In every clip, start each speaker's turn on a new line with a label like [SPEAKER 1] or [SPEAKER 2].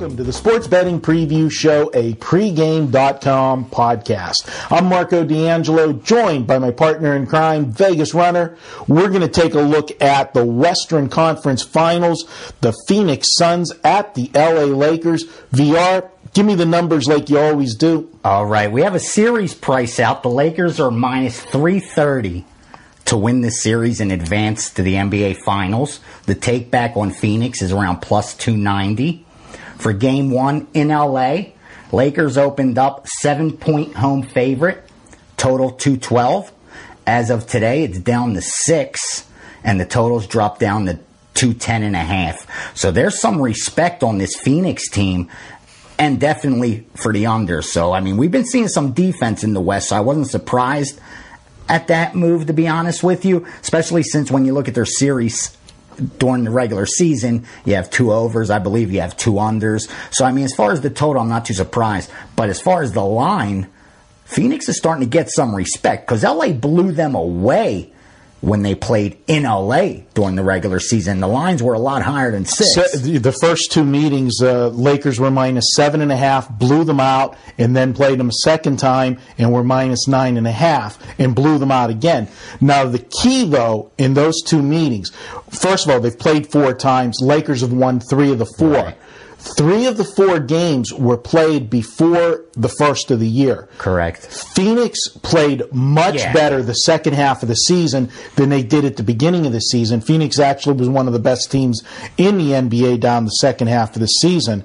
[SPEAKER 1] Welcome to the Sports Betting Preview Show, a pregame.com podcast. I'm Marco D'Angelo, joined by my partner in crime, Vegas Runner. We're going to take a look at the Western Conference Finals, the Phoenix Suns at the LA Lakers. VR, give me the numbers like you always do.
[SPEAKER 2] All right, we have a series price out. The Lakers are minus 330 to win this series and advance to the NBA Finals. The take back on Phoenix is around plus 290. For game one in LA, Lakers opened up seven point home favorite, total 212. As of today, it's down to six, and the totals dropped down to 210 and a half. So there's some respect on this Phoenix team and definitely for the under. So, I mean, we've been seeing some defense in the West, so I wasn't surprised at that move, to be honest with you, especially since when you look at their series during the regular season, you have two overs, I believe you have two unders. So, I mean, as far as the total, I'm not too surprised. But as far as the line, Phoenix is starting to get some respect because LA blew them away when they played in LA during the regular season. The lines were a lot higher than six.
[SPEAKER 1] So, the first two meetings, uh, Lakers were minus seven and a half, blew them out, and then played them a second time and were minus nine and a half and blew them out again. Now, the key though in those two meetings, first of all, they've played four times. Lakers have won three of the four.
[SPEAKER 2] Right.
[SPEAKER 1] Three of the four games were played before the first of the year.
[SPEAKER 2] Correct.
[SPEAKER 1] Phoenix played much
[SPEAKER 2] Yeah.
[SPEAKER 1] better the second half of the season than they did at the beginning of the season. Phoenix actually was one of the best teams in the NBA down the second half of the season.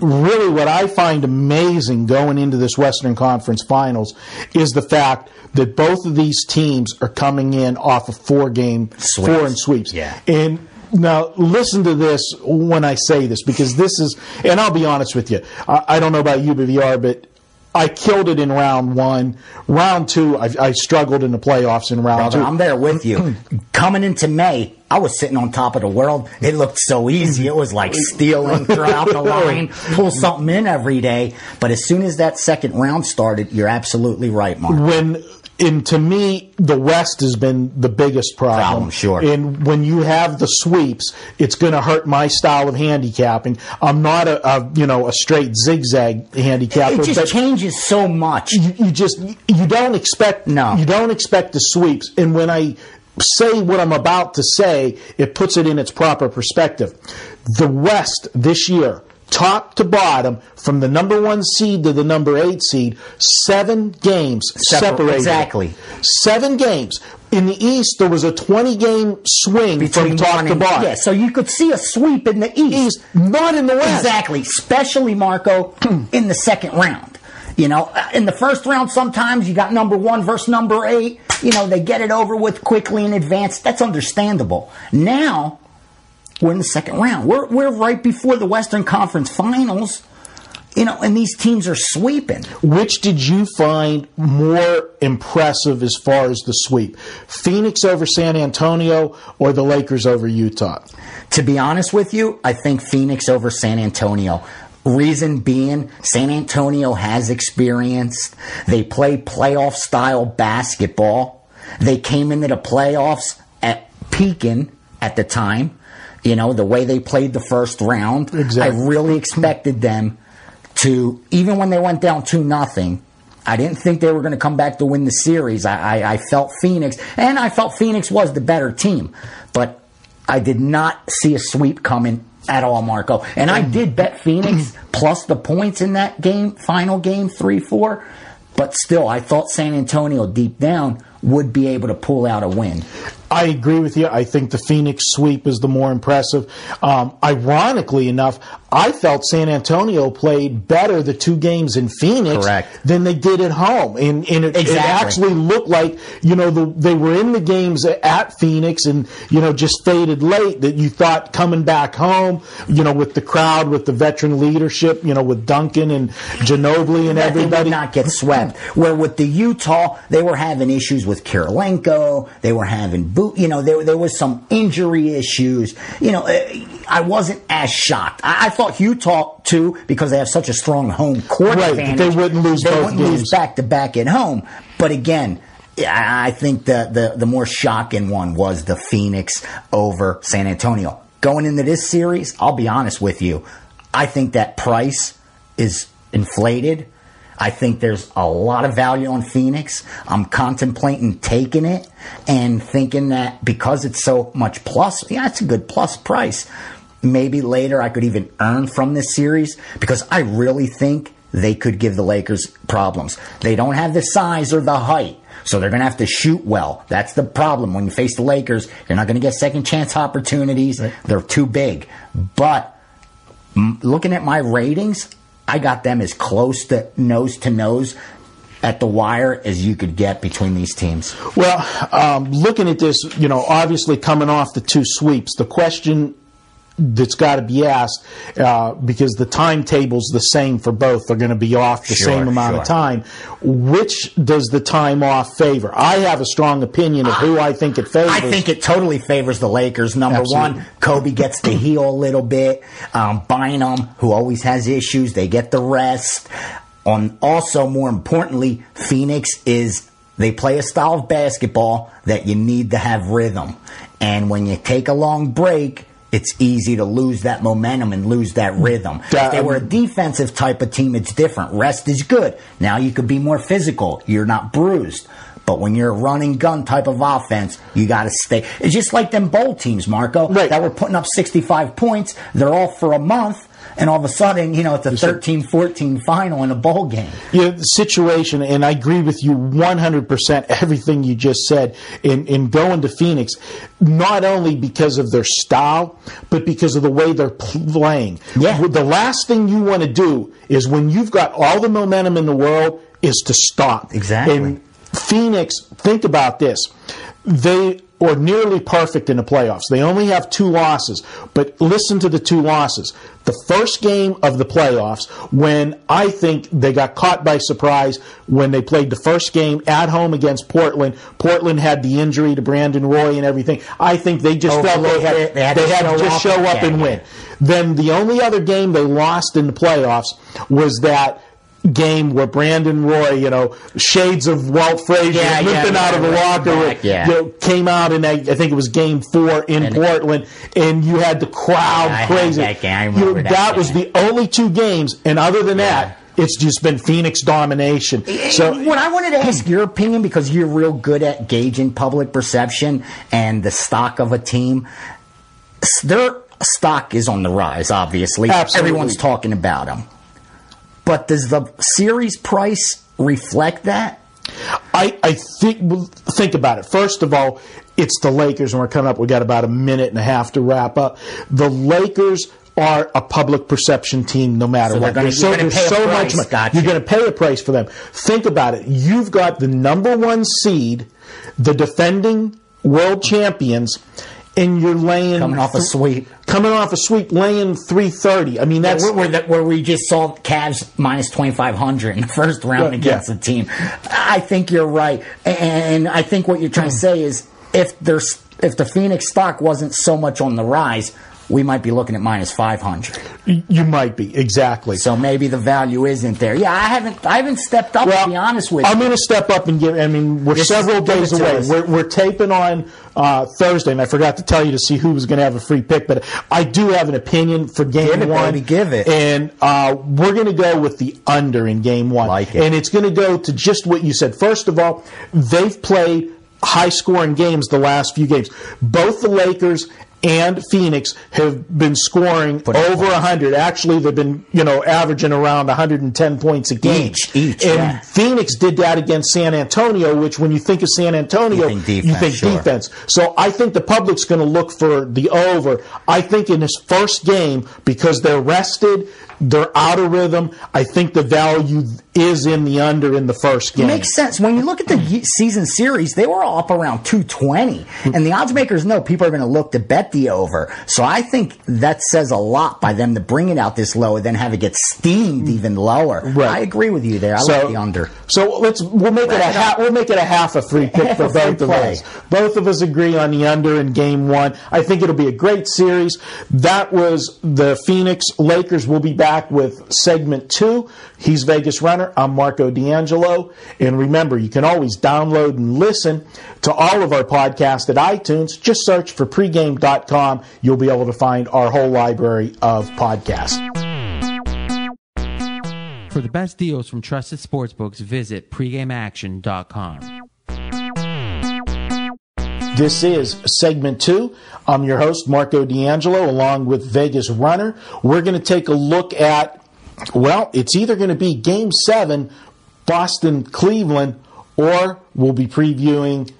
[SPEAKER 1] Really, what I find amazing going into this Western Conference Finals is the fact that both of these teams are coming in off of four game,
[SPEAKER 2] Sweeps.
[SPEAKER 1] four and sweeps.
[SPEAKER 2] Yeah.
[SPEAKER 1] And now listen to this when I say this because this is, and I'll be honest with you. I, I don't know about you, but I killed it in round one. Round two, I, I struggled in the playoffs in round
[SPEAKER 2] Brother,
[SPEAKER 1] two.
[SPEAKER 2] I'm there with you. Coming into May, I was sitting on top of the world. It looked so easy. It was like stealing throughout the line, pull something in every day. But as soon as that second round started, you're absolutely right, Mark.
[SPEAKER 1] when and to me the west has been the biggest problem,
[SPEAKER 2] Problem, sure.
[SPEAKER 1] and when you have the sweeps it's going to hurt my style of handicapping i'm not a, a you know a straight zigzag handicapper
[SPEAKER 2] It just changes so much.
[SPEAKER 1] you, you just you don't expect
[SPEAKER 2] No.
[SPEAKER 1] you don't expect the sweeps and when i say what i'm about to say it puts it in its proper perspective the west this year top to bottom from the number one seed to the number eight seed seven games
[SPEAKER 2] Separ-
[SPEAKER 1] separated
[SPEAKER 2] exactly.
[SPEAKER 1] seven games in the east there was a 20 game swing from top to bottom
[SPEAKER 2] Yeah, so you could see a sweep in the East.
[SPEAKER 1] east not in the west
[SPEAKER 2] Exactly, especially Marco in the second round. You know, uh, in the first round, sometimes you got number one versus number eight. You know, they get it over with quickly in advance. That's understandable. Now, we're in the second round. We're, we're right before the Western Conference Finals. You know, and these teams are sweeping.
[SPEAKER 1] Which did you find more impressive as far as the sweep? Phoenix over San Antonio or the Lakers over Utah?
[SPEAKER 2] To be honest with you, I think Phoenix over San Antonio. Reason being, San Antonio has experience. They play playoff style basketball. They came into the playoffs at peaking at the time. You know, the way they played the first round.
[SPEAKER 1] Exactly.
[SPEAKER 2] I really expected them to, even when they went down 2 nothing. I didn't think they were going to come back to win the series. I, I, I felt Phoenix, and I felt Phoenix was the better team. But I did not see a sweep coming at all, Marco. And I did bet Phoenix plus the points in that game, final game, 3 4. But still, I thought San Antonio deep down would be able to pull out a win.
[SPEAKER 1] I agree with you. I think the Phoenix sweep is the more impressive. Um, ironically enough, I felt San Antonio played better the two games in Phoenix
[SPEAKER 2] Correct.
[SPEAKER 1] than they did at home, and, and it, it actually looked like you know the, they were in the games at Phoenix and you know just faded late. That you thought coming back home, you know, with the crowd, with the veteran leadership, you know, with Duncan and Ginobili and everybody.
[SPEAKER 2] not get swept. Where with the Utah, they were having issues with Kirilenko. They were having boot. You know, there there was some injury issues. You know, eh, I wasn't as shocked. I, I thought Utah too because they have such a strong home court
[SPEAKER 1] Right,
[SPEAKER 2] advantage.
[SPEAKER 1] they wouldn't lose
[SPEAKER 2] They wouldn't lose back to back at home. But again. I I think the, the, the more shocking one was the Phoenix over San Antonio. Going into this series, I'll be honest with you. I think that price is inflated. I think there's a lot of value on Phoenix. I'm contemplating taking it and thinking that because it's so much plus, yeah, it's a good plus price. Maybe later I could even earn from this series because I really think they could give the Lakers problems. They don't have the size or the height. So they're going to have to shoot well. That's the problem. When you face the Lakers, you're not going to get second chance opportunities. They're too big. But m- looking at my ratings, I got them as close to nose to nose at the wire as you could get between these teams.
[SPEAKER 1] Well, um, looking at this, you know, obviously coming off the two sweeps, the question that's got to be asked uh, because the timetable's the same for both. They're going to be off the
[SPEAKER 2] Sure,
[SPEAKER 1] same amount
[SPEAKER 2] sure.
[SPEAKER 1] of time. Which does the time off favor? I have a strong opinion of who I think it favors.
[SPEAKER 2] I think it totally favors the Lakers. Number
[SPEAKER 1] Absolutely.
[SPEAKER 2] one, Kobe gets to heal a little bit. Um, Bynum, who always has issues, they get the rest. On also more importantly, Phoenix is they play a style of basketball that you need to have rhythm. And when you take a long break, it's easy to lose that momentum and lose that rhythm.
[SPEAKER 1] That-
[SPEAKER 2] if they were a defensive type of team, it's different. Rest is good. Now you could be more physical. You're not bruised. But when you're a running gun type of offense, you got to stay. It's just like them bowl teams, Marco,
[SPEAKER 1] Right.
[SPEAKER 2] that were putting up 65 points. They're off for a month. And all of a sudden, you know, it's a 13 14 final in a bowl game.
[SPEAKER 1] Yeah, the situation, and I agree with you 100% everything you just said in, in going to Phoenix, not only because of their style, but because of the way they're playing.
[SPEAKER 2] Yeah.
[SPEAKER 1] The last thing you want to do is when you've got all the momentum in the world is to stop.
[SPEAKER 2] Exactly.
[SPEAKER 1] And Phoenix, think about this. They are nearly perfect in the playoffs. They only have two losses, but listen to the two losses. The first game of the playoffs, when I think they got caught by surprise when they played the first game at home against Portland. Portland had the injury to Brandon Roy and everything. I think they just
[SPEAKER 2] Oh,
[SPEAKER 1] felt they had,
[SPEAKER 2] they had to show
[SPEAKER 1] to just
[SPEAKER 2] up.
[SPEAKER 1] show up
[SPEAKER 2] Yeah,
[SPEAKER 1] and
[SPEAKER 2] yeah.
[SPEAKER 1] win. Then the only other game they lost in the playoffs was that game where Brandon Roy, you know, shades of Walt Frazier,
[SPEAKER 2] Yeah, yeah,
[SPEAKER 1] out of the locker room,
[SPEAKER 2] yeah.
[SPEAKER 1] you know, came out in I, I think it was game four in
[SPEAKER 2] And-
[SPEAKER 1] Portland, and you had the crowd
[SPEAKER 2] Yeah, I had
[SPEAKER 1] crazy.
[SPEAKER 2] that game.
[SPEAKER 1] You-
[SPEAKER 2] remember that
[SPEAKER 1] was the only two games, and other than that, it's just been Phoenix domination. So
[SPEAKER 2] what I wanted to hmm. ask your opinion because you're real good at gauging public perception and the stock of a team. Their stock is on the rise. Obviously,
[SPEAKER 1] Absolutely.
[SPEAKER 2] everyone's talking about them. But does the series price reflect that?
[SPEAKER 1] I, I think think about it. First of all, it's the Lakers, and we're coming up. We got about a minute and a half to wrap up. The Lakers are a public perception team, no matter
[SPEAKER 2] So
[SPEAKER 1] what.
[SPEAKER 2] gonna-
[SPEAKER 1] There's
[SPEAKER 2] you're gonna
[SPEAKER 1] there's
[SPEAKER 2] pay a
[SPEAKER 1] so
[SPEAKER 2] price,
[SPEAKER 1] much money.
[SPEAKER 2] gotcha.
[SPEAKER 1] You're going to pay a price for them. Think about it. You've got the number one seed, the defending world champions, and you're laying
[SPEAKER 2] Coming off a sweep.
[SPEAKER 1] Coming off a sweep, laying three thirty. I mean, that's
[SPEAKER 2] where, where, where we just saw Cavs minus 2,500 in the first round
[SPEAKER 1] Yeah,
[SPEAKER 2] against
[SPEAKER 1] yeah.
[SPEAKER 2] the team. I think you're right. And I think what you're trying to mm. say is if there's if the Phoenix stock wasn't so much on the rise, we might be looking at minus 500.
[SPEAKER 1] you might be exactly.
[SPEAKER 2] So maybe the value isn't there. Yeah, I haven't I haven't stepped up to be honest with you.
[SPEAKER 1] I'm going to step up and give. I mean, we're
[SPEAKER 2] Just
[SPEAKER 1] several days away. We're, we're taping on uh, Thursday, and I forgot to tell you to see who was going to have a free pick. But I do have an opinion for game
[SPEAKER 2] Give it,
[SPEAKER 1] one.
[SPEAKER 2] baby, give it.
[SPEAKER 1] And uh, we're going to go with the under in game one.
[SPEAKER 2] Like it.
[SPEAKER 1] And it's going to go to just what you said. First of all, they've played high scoring games the last few games. Both the Lakers and Phoenix have been scoring over
[SPEAKER 2] points.
[SPEAKER 1] 100. Actually, they've been, you know, averaging around 110 points a game.
[SPEAKER 2] Each, each,
[SPEAKER 1] and
[SPEAKER 2] yeah.
[SPEAKER 1] Phoenix did that against San Antonio, which when you think of San Antonio,
[SPEAKER 2] You think defense,
[SPEAKER 1] think
[SPEAKER 2] sure.
[SPEAKER 1] defense. So I think the public's going to look for the over. I think in this first game, because they're rested, they're out of rhythm, I think the value is in the under in the first game.
[SPEAKER 2] It Makes sense. When you look at the season series, they were all up around 220. And the odds makers know people are going to look to bet the over. So I think that says a lot by them to bring it out this low and then have it get steamed even lower.
[SPEAKER 1] Right.
[SPEAKER 2] I agree with you there. I like the under.
[SPEAKER 1] So let's we'll make it a half we'll make it a half a free pick
[SPEAKER 2] Half
[SPEAKER 1] for both of
[SPEAKER 2] play.
[SPEAKER 1] us. Both of us agree on the under in game one. I think it'll be a great series. That was the Phoenix Lakers. We'll be back with segment two. He's Vegas Runner. I'm Marco D'Angelo. And remember, you can always download and listen to all of our podcasts at iTunes. Just search for pregame.com. You'll be able to find our whole library of podcasts.
[SPEAKER 3] For the best deals from trusted sportsbooks, visit pregameaction.com.
[SPEAKER 1] This is segment two. I'm your host, Marco D'Angelo, along with Vegas Runner. We're going to take a look at, well, it's either going to be game seven, Boston Cleveland, or we'll be previewing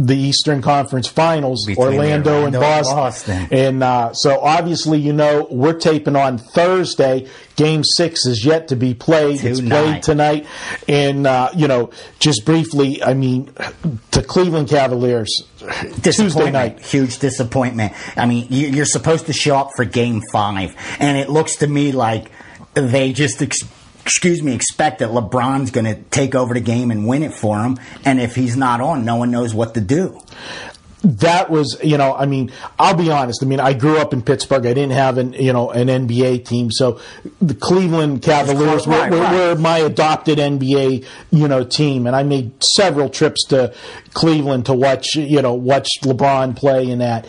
[SPEAKER 1] the Eastern Conference Finals,
[SPEAKER 2] Between
[SPEAKER 1] Orlando, and
[SPEAKER 2] Orlando and
[SPEAKER 1] Boston.
[SPEAKER 2] Boston.
[SPEAKER 1] And uh, so obviously, you know, we're taping on Thursday. Game six is yet to be played. It's
[SPEAKER 2] Tonight.
[SPEAKER 1] played tonight. And, uh, you know, just briefly, I mean, the Cleveland Cavaliers, Tuesday night.
[SPEAKER 2] Huge disappointment. I mean, you- you're supposed to show up for game five, and it looks to me like they just, ex- excuse me, expect that LeBron's going to take over the game and win it for him. And if he's not on, no one knows what to do.
[SPEAKER 1] that was, you know, I mean, I'll be honest. I mean, I grew up in Pittsburgh. I didn't have an, you know, an NBA team, so the Cleveland Cavaliers were,
[SPEAKER 2] Right,
[SPEAKER 1] were,
[SPEAKER 2] right.
[SPEAKER 1] were my adopted NBA, you know, team, and I made several trips to Cleveland to watch, you know, watch LeBron play in that.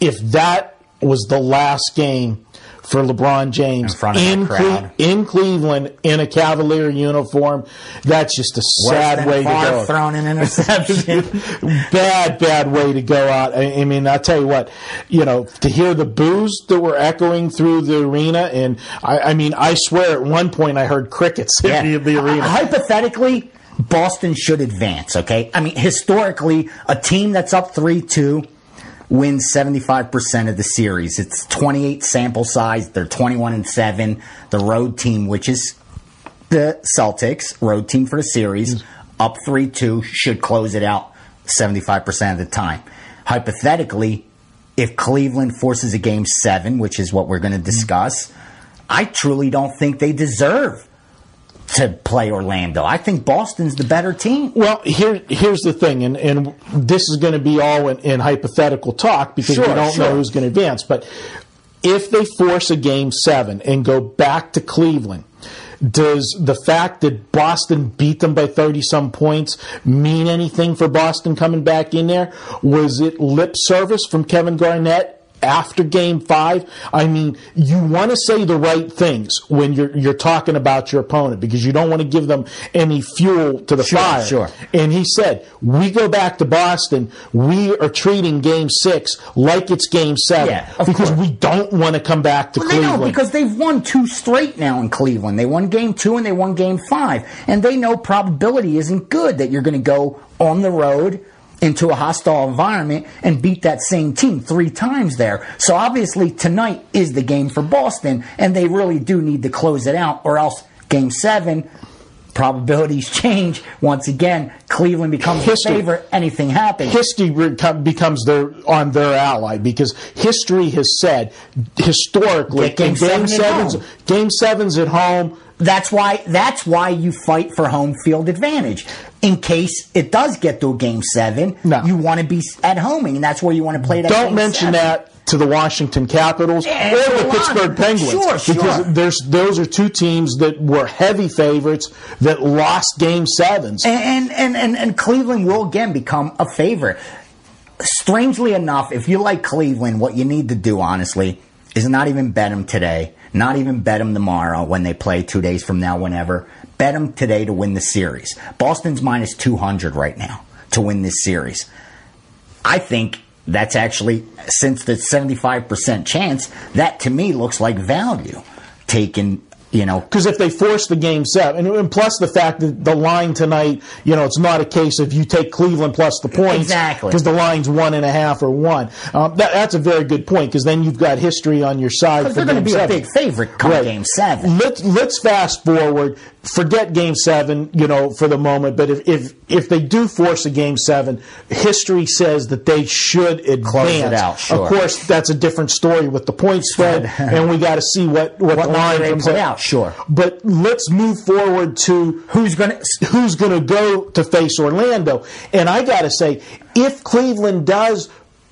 [SPEAKER 1] If that was the last game for LeBron James
[SPEAKER 2] In front of that
[SPEAKER 1] in,
[SPEAKER 2] crowd.
[SPEAKER 1] in Cleveland in a Cavalier uniform, that's just a sad way to go
[SPEAKER 2] throwing an interception.
[SPEAKER 1] bad, bad way to go out. I, I mean, I'll tell you what, you know, to hear the boos that were echoing through the arena, and I, I mean, I swear at one point I heard crickets in the, the arena.
[SPEAKER 2] Hypothetically, Boston should advance, okay? I mean, historically, a team that's up 3 2 wins 75% of the series. It's 28 sample size. They're 21 and 7. The road team, which is the Celtics, road team for the series, mm. up 3 2, should close it out 75% of the time. Hypothetically, if Cleveland forces a game seven, which is what we're going to mm. discuss, I truly don't think they deserve to play Orlando. I think Boston's the better team.
[SPEAKER 1] Well, here, here's the thing, and, and this is going to be all in, in hypothetical talk because we don't
[SPEAKER 2] sure.
[SPEAKER 1] know who's going to advance. But if they force a game seven and go back to Cleveland, does the fact that Boston beat them by 30 some points mean anything for Boston coming back in there? Was it lip service from Kevin Garnett? After game five, I mean, you want to say the right things when you're you're talking about your opponent because you don't want to give them any fuel to the
[SPEAKER 2] Sure,
[SPEAKER 1] fire.
[SPEAKER 2] sure.
[SPEAKER 1] And he said, "We go back to Boston. We are treating Game Six like it's Game Seven
[SPEAKER 2] Yeah,
[SPEAKER 1] because
[SPEAKER 2] course.
[SPEAKER 1] we don't want to come back to
[SPEAKER 2] Well, they
[SPEAKER 1] Cleveland."
[SPEAKER 2] know because they've won two straight now in Cleveland. They won game two and they won game five. And they know probability isn't good that you're going to go on the road into a hostile environment and beat that same team three times there. So obviously tonight is the game for Boston and they really do need to close it out or else game seven probabilities change once again Cleveland becomes the favorite anything happens
[SPEAKER 1] history becomes their on their ally because history has said historically
[SPEAKER 2] Get game
[SPEAKER 1] in
[SPEAKER 2] seven at
[SPEAKER 1] sevens game sevens at home
[SPEAKER 2] That's why that's why you fight for home field advantage. In case it does get to a game seven,
[SPEAKER 1] No.
[SPEAKER 2] you want to be at home, and that's where you want to play that.
[SPEAKER 1] don't
[SPEAKER 2] game
[SPEAKER 1] mention
[SPEAKER 2] seven.
[SPEAKER 1] that to the Washington Capitals
[SPEAKER 2] Yeah,
[SPEAKER 1] or the. Pittsburgh Penguins
[SPEAKER 2] Sure, sure.
[SPEAKER 1] because there's those are two teams that were heavy favorites that lost game sevens
[SPEAKER 2] And, and and and Cleveland will again become a favorite. Strangely enough, if you like Cleveland, what you need to do, honestly, is not even bet them today, not even bet them tomorrow when they play two days from now, whenever. Bet them today to win the series. Boston's minus 200 right now to win this series. I think that's actually since the 75% chance, that to me looks like value taken, you know,
[SPEAKER 1] Because if they force the game seven, and, and plus the fact that the line tonight, you know, it's not a case of you take Cleveland plus the points.
[SPEAKER 2] Exactly.
[SPEAKER 1] Because the line's one and a half or one. Um, that, that's a very good point because then you've got history on your side.
[SPEAKER 2] because
[SPEAKER 1] for
[SPEAKER 2] they're going to be a big favorite come
[SPEAKER 1] Right.
[SPEAKER 2] game seven.
[SPEAKER 1] Let's let's fast forward. Forget Game Seven, you know, for the moment. But if if if they do force a Game Seven, history says that they should advance.
[SPEAKER 2] Close it out, sure.
[SPEAKER 1] Of course, that's a different story with the point spread, and we got to see what what,
[SPEAKER 2] What
[SPEAKER 1] the line comes out.
[SPEAKER 2] Sure.
[SPEAKER 1] But let's move forward to
[SPEAKER 2] Who's going to
[SPEAKER 1] who's going to go to face Orlando. And I got to say, if Cleveland does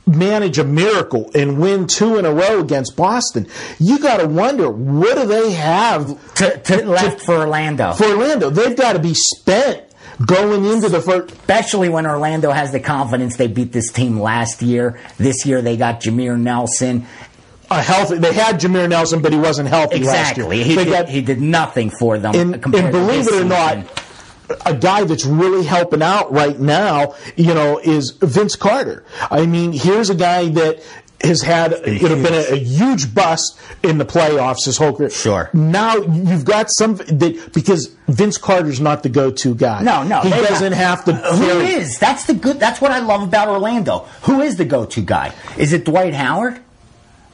[SPEAKER 1] manage a miracle and win two in a row against Boston, you got to wonder what do they have
[SPEAKER 2] to, to left for Orlando?
[SPEAKER 1] for Orlando? They've got to be spent going into the first.
[SPEAKER 2] especially when Orlando has the confidence they beat this team last year. This year they got Jameer Nelson.
[SPEAKER 1] A healthy, they had Jameer Nelson, but he wasn't healthy
[SPEAKER 2] Exactly.
[SPEAKER 1] last year.
[SPEAKER 2] He
[SPEAKER 1] They
[SPEAKER 2] did,
[SPEAKER 1] got-
[SPEAKER 2] he did nothing for them.
[SPEAKER 1] and, and believe it or not, a guy that's really helping out right now, you know, is Vince Carter. I mean, here's a guy that has had you know been a, a huge bust in the playoffs his whole career.
[SPEAKER 2] Sure.
[SPEAKER 1] Now you've got some that because Vince Carter's not the go-to guy.
[SPEAKER 2] No, no,
[SPEAKER 1] he doesn't
[SPEAKER 2] got-
[SPEAKER 1] have to.
[SPEAKER 2] Who
[SPEAKER 1] carry-
[SPEAKER 2] is? That's the good. That's what I love about Orlando. Who is the go-to guy? Is it Dwight Howard?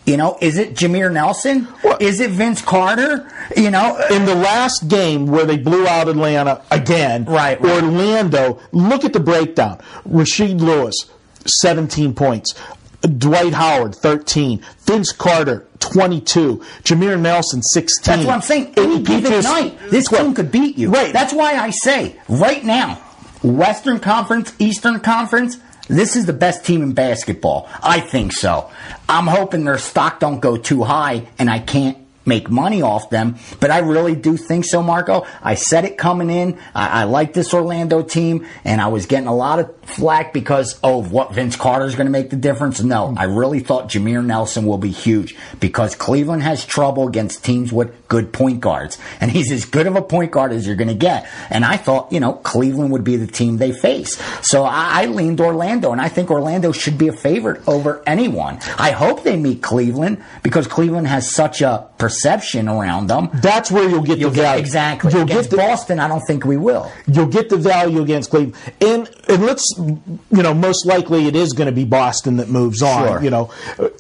[SPEAKER 2] You know, is it Jameer Nelson?
[SPEAKER 1] Well-
[SPEAKER 2] is it Vince Carter? You know, uh,
[SPEAKER 1] in the last game where they blew out Atlanta again,
[SPEAKER 2] Right, right.
[SPEAKER 1] Orlando, look at the breakdown. Rasheed Lewis, 17 points. Dwight Howard, 13. Vince Carter, 22. Jameer Nelson, 16.
[SPEAKER 2] That's what I'm saying. Any given night, this team could beat you.
[SPEAKER 1] Right.
[SPEAKER 2] That's why I say right now, Western Conference, Eastern Conference. This is the best team in basketball. I think so. I'm hoping their stock don't go too high, and I can't make money off them. But I really do think so, Marco. I said it coming in. I, I like this Orlando team, and I was getting a lot of flack because oh, what Vince Carter is going to make the difference. No, I really thought Jameer Nelson will be huge because Cleveland has trouble against teams with good point guards, and he's as good of a point guard as you're going to get. And I thought, you know, Cleveland would be the team they face. So I, I leaned Orlando, and I think Orlando should be a favorite over anyone. I hope they meet Cleveland because Cleveland has such a perception around them.
[SPEAKER 1] That's where you'll get
[SPEAKER 2] You'll
[SPEAKER 1] the
[SPEAKER 2] get,
[SPEAKER 1] value.
[SPEAKER 2] exactly.
[SPEAKER 1] You'll
[SPEAKER 2] Against
[SPEAKER 1] get the,
[SPEAKER 2] Boston, I don't think we will.
[SPEAKER 1] you'll get the value against Cleveland. And and let's you know, most likely it is going to be Boston that moves on.
[SPEAKER 2] Sure.
[SPEAKER 1] You know,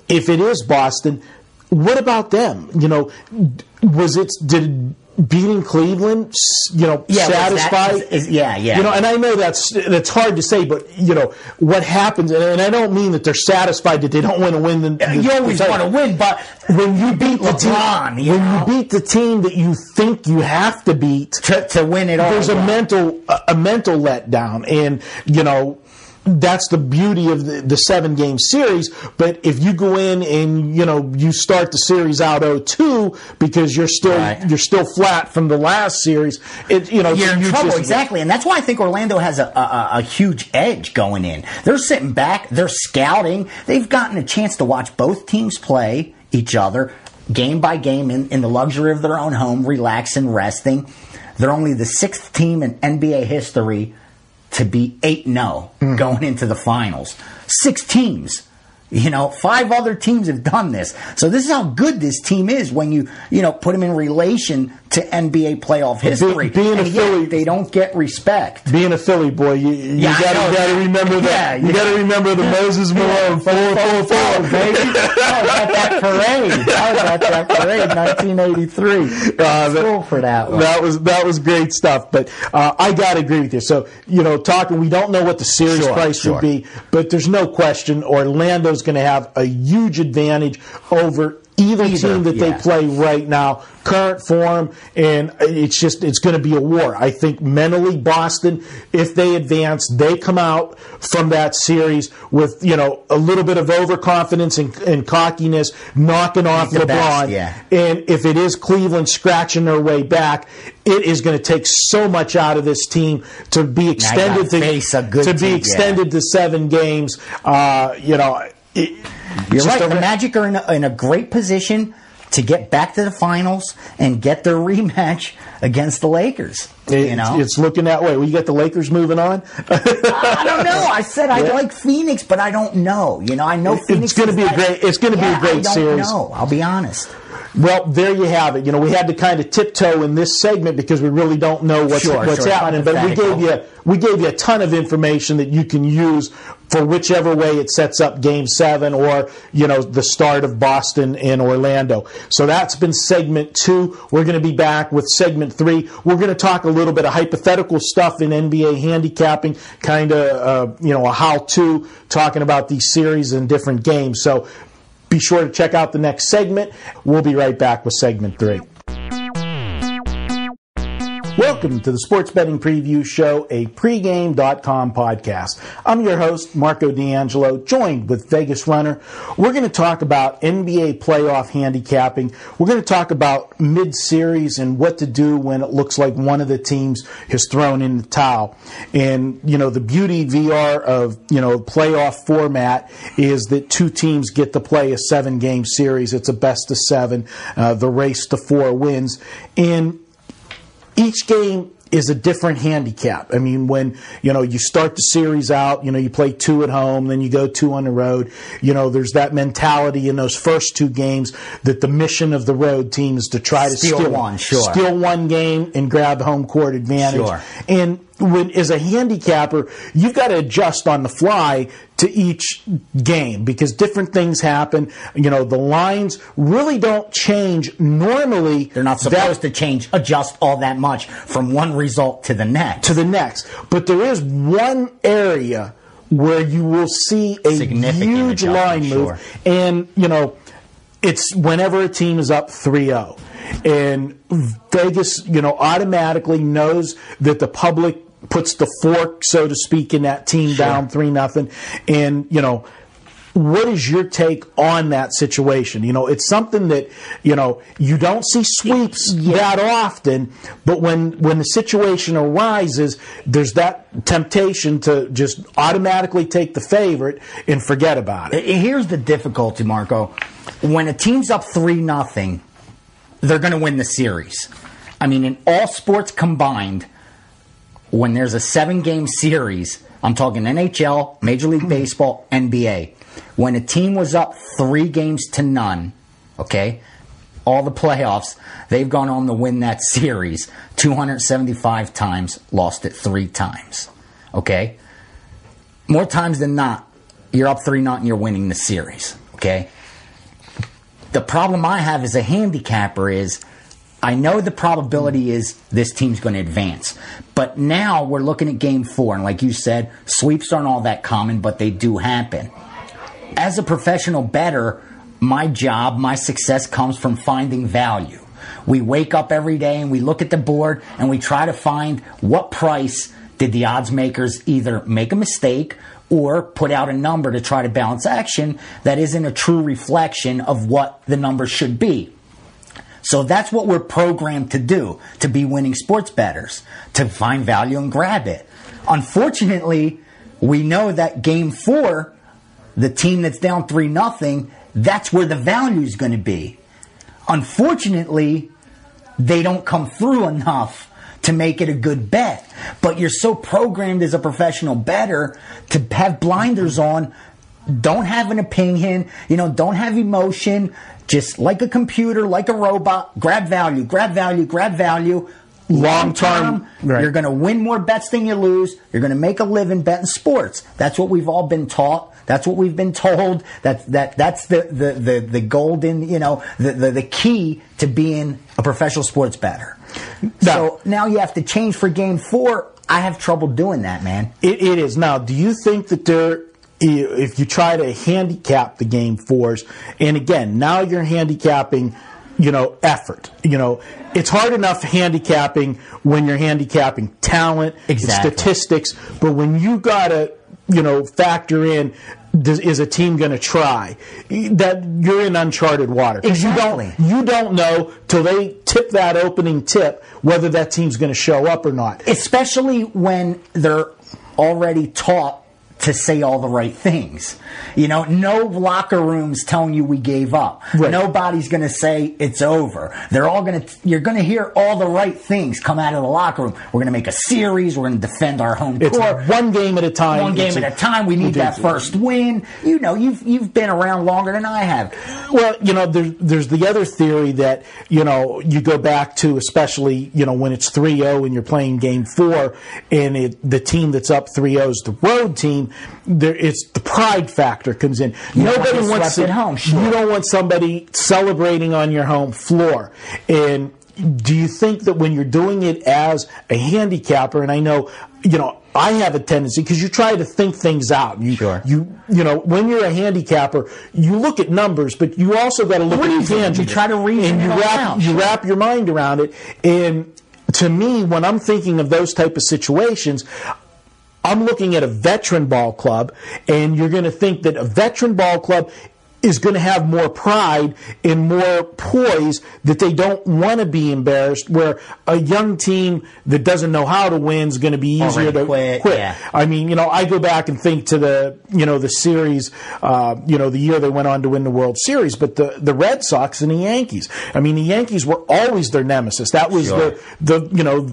[SPEAKER 1] if it is Boston, what about them? You know, was it did beating Cleveland, you know,
[SPEAKER 2] Yeah, was that- is- is- yeah, yeah.
[SPEAKER 1] You know, and I know that's that's hard to say, but you know what happens, and, and I don't mean that they're satisfied that they don't want to win. The, the-
[SPEAKER 2] You always
[SPEAKER 1] the
[SPEAKER 2] want to win, but
[SPEAKER 1] when you beat the team,
[SPEAKER 2] LeBron, you
[SPEAKER 1] when
[SPEAKER 2] know?
[SPEAKER 1] you beat the team that you think you have to beat,
[SPEAKER 2] to, to win it all.
[SPEAKER 1] there's a mental a, a mental letdown, and you know that's the beauty of the, the seven game series. But if you go in and you know you start the series out 0-2 because you're still
[SPEAKER 2] Right.
[SPEAKER 1] you're still flat from the last series, it you know
[SPEAKER 2] You're in trouble, exactly, and that's why I think Orlando has a, a, a huge edge going in. They're sitting back, they're scouting, they've gotten a chance to watch both teams play each other game by game in, in the luxury of their own home, relaxing, resting. They're only the sixth team in NBA history to be 8 0 hmm. going into the finals. Six teams. You know, five other teams have done this. So this is how good this team is when you, you know, put them in relation to NBA playoff history.
[SPEAKER 1] being a
[SPEAKER 2] and yet
[SPEAKER 1] Philly-
[SPEAKER 2] they don't get respect.
[SPEAKER 1] Being a Philly boy, you, you
[SPEAKER 2] Yeah,
[SPEAKER 1] gotta, gotta remember that.
[SPEAKER 2] Yeah,
[SPEAKER 1] you
[SPEAKER 2] yeah.
[SPEAKER 1] gotta remember the Moses Malone four four four,
[SPEAKER 2] baby. I was at that parade. I was at that parade, 1983.
[SPEAKER 1] Uh,
[SPEAKER 2] School for that one.
[SPEAKER 1] That was that was great stuff. But uh, I gotta agree with you. So you know, talking, we don't know what the series
[SPEAKER 2] Sure,
[SPEAKER 1] price
[SPEAKER 2] sure.
[SPEAKER 1] would be, but there's no question Orlando's going to have a huge advantage over either,
[SPEAKER 2] Either,
[SPEAKER 1] team that
[SPEAKER 2] yeah.
[SPEAKER 1] they play right now, current form, and it's just it's going to be a war. I think mentally, Boston, if they advance, they come out from that series with you know a little bit of overconfidence and, and cockiness, knocking off
[SPEAKER 2] the
[SPEAKER 1] LeBron.
[SPEAKER 2] best, yeah.
[SPEAKER 1] And if it is Cleveland scratching their way back, it is going to take so much out of this team to be extended to
[SPEAKER 2] face a good
[SPEAKER 1] to
[SPEAKER 2] team,
[SPEAKER 1] be
[SPEAKER 2] yeah.
[SPEAKER 1] extended to seven games. Uh, you know, it,
[SPEAKER 2] You're right. The Magic are in a, in a great position to get back to the finals and get their rematch against the Lakers.
[SPEAKER 1] It-
[SPEAKER 2] you know,
[SPEAKER 1] it's looking that way. We got the Lakers moving on.
[SPEAKER 2] I don't know. I said I
[SPEAKER 1] Yeah.
[SPEAKER 2] like Phoenix, but I don't know. You know, I know Phoenix.
[SPEAKER 1] It's
[SPEAKER 2] gonna
[SPEAKER 1] be a great- it's gonna be a
[SPEAKER 2] Yeah,
[SPEAKER 1] great
[SPEAKER 2] I don't
[SPEAKER 1] series.
[SPEAKER 2] Know. I'll be honest.
[SPEAKER 1] Well, there you have it. You know, we had to kind of tiptoe in this segment because we really don't know what's
[SPEAKER 2] Sure,
[SPEAKER 1] what's
[SPEAKER 2] sure.
[SPEAKER 1] happening. But we gave you we gave you a ton of information that you can use for whichever way it sets up Game Seven or you know the start of Boston and Orlando. So that's been segment two. We're going to be back with segment three. We're going to talk a little bit of hypothetical stuff in NBA handicapping, kind of uh, you know a how to talking about these series and different games. So be sure to check out the next segment. We'll be right back with segment three. Welcome to the Sports Betting Preview Show, a pregame.com podcast. I'm your host, Marco D'Angelo, joined with Vegas Runner. We're going to talk about NBA playoff handicapping. We're going to talk about mid series and what to do when it looks like one of the teams has thrown in the towel. And, you know, the beauty VR of, you know, playoff format is that two teams get to play a seven game series. It's a best of seven, uh, the race to four wins. And each game is a different handicap. I mean, when, you know, you start the series out, you know, you play two at home, then you go two on the road. You know, there's that mentality in those first two games that the mission of the road team is to try to
[SPEAKER 2] Steal
[SPEAKER 1] steal
[SPEAKER 2] one, sure.
[SPEAKER 1] steal one game and grab home court advantage.
[SPEAKER 2] Sure.
[SPEAKER 1] And when, as a handicapper, you've got to adjust on the fly to each game because different things happen. You know, the lines really don't change normally.
[SPEAKER 2] They're not
[SPEAKER 1] that-
[SPEAKER 2] supposed to change, adjust all that much from one result to the next.
[SPEAKER 1] to the next. But there is one area where you will see a
[SPEAKER 2] Significant
[SPEAKER 1] huge line move. And, you know, it's whenever a team is up 3 0. And Vegas, you know, automatically knows that the public puts the fork, so to speak, in that team down 3 nothing. And, you know, what is your take on that situation? You know, it's something that you know you don't see sweeps that often, but when when the situation arises, there's that temptation to just automatically take the favorite and forget about it.
[SPEAKER 2] Here's the difficulty, Marco. When a team's up three nothing, they're going to win the series. I mean, in all sports combined, when there's a seven game series, I'm talking NHL, Major League Baseball, NBA. When a team was up three games to none, okay, all the playoffs, they've gone on to win that series 275 times, lost it three times, okay? More times than not, you're up three not and you're winning the series, okay? The problem I have as a handicapper is I know the probability is this team's going to advance. But now we're looking at game four, and like you said, sweeps aren't all that common, but they do happen. As a professional bettor, my job, my success comes from finding value. We wake up every day and we look at the board and we try to find what price did the odds makers either make a mistake or put out a number to try to balance action that isn't a true reflection of what the number should be. So that's what we're programmed to do, to be winning sports bettors, to find value and grab it. Unfortunately, we know that game four, the team that's down three nothing, that's where the value is going to be. Unfortunately, they don't come through enough to make it a good bet. But you're so programmed as a professional better to have blinders on, don't have an opinion, you know, don't have emotion, just like a computer, like a robot, grab value, grab value, grab value.
[SPEAKER 1] Long term, right.
[SPEAKER 2] you're going to win more bets than you lose. You're going to make a living betting sports. That's what we've all been taught. That's what we've been told. That that that's the the the, the golden, you know, the, the the key to being a professional sports bettor. So now you have to change for game four. I have trouble doing that, man.
[SPEAKER 1] It, it is now. Do you think that there? If you try to handicap the game fours, and again, now you're handicapping, you know, effort. You know, it's hard enough handicapping when you're handicapping talent,
[SPEAKER 2] Exactly.
[SPEAKER 1] statistics, but when you gotta, you know, factor in. Does, is a team going to try? That you're in uncharted water.
[SPEAKER 2] Exactly.
[SPEAKER 1] You don't, you don't know till they tip that opening tip whether that team's going to show up or not.
[SPEAKER 2] especially when they're already taught to say all the right things. You know, no locker rooms telling you we gave up.
[SPEAKER 1] Right.
[SPEAKER 2] Nobody's going to say it's over. They're all going to, you're going to hear all the right things come out of the locker room. We're going to make a series. We're going to defend our home
[SPEAKER 1] It's
[SPEAKER 2] court.
[SPEAKER 1] one game at a time.
[SPEAKER 2] One game
[SPEAKER 1] It's
[SPEAKER 2] at a time. We need that first win. You know, you've you've been around longer than I have.
[SPEAKER 1] Well, you know, there's there's the other theory that you know you go back to, especially you know when it's 3-0 and you're playing game four, and it, the team that's up 3-0 is the road team. There, it's the pride factor comes in.
[SPEAKER 2] You
[SPEAKER 1] Nobody
[SPEAKER 2] want to
[SPEAKER 1] wants
[SPEAKER 2] at home, sure.
[SPEAKER 1] You don't want somebody celebrating on your home floor, and. Do you think that when you're doing it as a handicapper, and I know, you know, I have a tendency because you try to think things out. You,
[SPEAKER 2] Sure.
[SPEAKER 1] You, you know, when you're a handicapper, you look at numbers, but you also got to look
[SPEAKER 2] Reason.
[SPEAKER 1] at
[SPEAKER 2] You try to reason
[SPEAKER 1] and you wrap
[SPEAKER 2] out,
[SPEAKER 1] you wrap your mind around it. And to me, when I'm thinking of those type of situations. I'm looking at a veteran ball club, and you're going to think that a veteran ball club is going to have more pride and more poise that they don't want to be embarrassed. Where a young team that doesn't know how to win is going to be easier
[SPEAKER 2] Already
[SPEAKER 1] to
[SPEAKER 2] quit, yeah.
[SPEAKER 1] I mean, you know, I go back and think to the, you know, the series, uh, you know, the year they went on to win the World Series, but the, the Red Sox and the Yankees. I mean, the Yankees were always their nemesis. That was
[SPEAKER 2] Sure.
[SPEAKER 1] the, the, you know,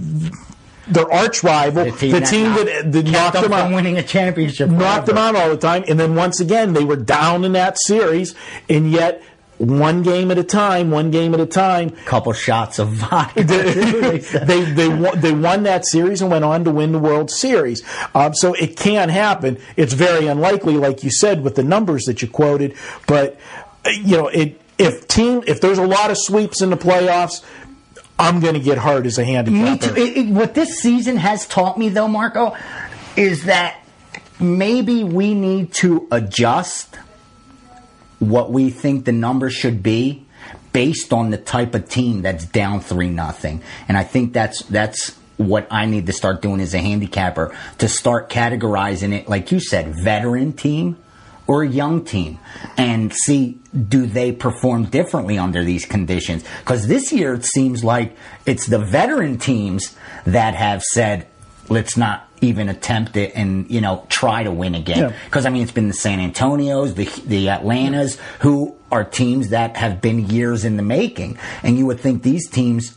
[SPEAKER 1] their arch rival, the team, that, that,
[SPEAKER 2] kept
[SPEAKER 1] knocked
[SPEAKER 2] them
[SPEAKER 1] out
[SPEAKER 2] winning a championship.
[SPEAKER 1] knocked them out all the time. And then once again, they were down in that series, and yet one game at a time, one game at a time.
[SPEAKER 2] Couple shots of vodka. They
[SPEAKER 1] they they won, they won that series and went on to win the World Series. Um, so it can happen. It's very unlikely, like you said, with the numbers that you quoted. But uh, you know, it if team if there's a lot of sweeps in the playoffs, I'm going to get hurt as a handicapper.
[SPEAKER 2] Me too. It, it, what this season has taught me, though, Marco, is that maybe we need to adjust what we think the numbers should be based on the type of team that's down three nothing. And I think that's that's what I need to start doing as a handicapper to start categorizing it, like you said, veteran team or a young team and see do they perform differently under these conditions because this year it seems like it's the veteran teams that have said let's not even attempt it and you know try to win again
[SPEAKER 1] Yeah.
[SPEAKER 2] because i mean it's been the san antonios the the atlantas who are teams that have been years in the making and you would think these teams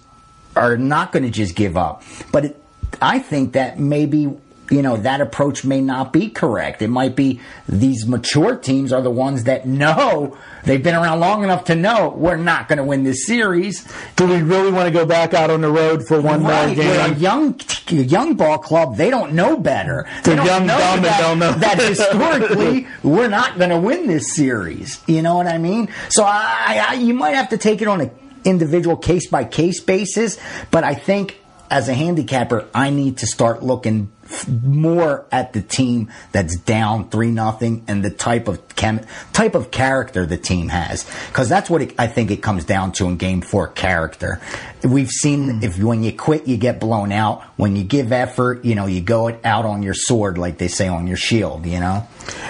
[SPEAKER 2] are not going to just give up. But it, I think that maybe you know that approach may not be correct. It might be these mature teams are the ones that know they've been around long enough to know we're not going to win this series.
[SPEAKER 1] Do we really want to go back out on the road for one more
[SPEAKER 2] Right, a
[SPEAKER 1] game?
[SPEAKER 2] young a young ball club, they don't know better. They
[SPEAKER 1] They're young, dumb, and
[SPEAKER 2] that,
[SPEAKER 1] don't know.
[SPEAKER 2] that historically we're not going to win this series. You know what I mean? So I, I, you might have to take it on an individual case by case basis. But I think as a handicapper, I need to start looking more at the team that's down three nothing and the type of chem- type of character the team has because that's what it, I think it comes down to in game four character. We've seen mm-hmm. if when you quit you get blown out. When you give effort, you know you go it out on your sword like they say on your shield. You know.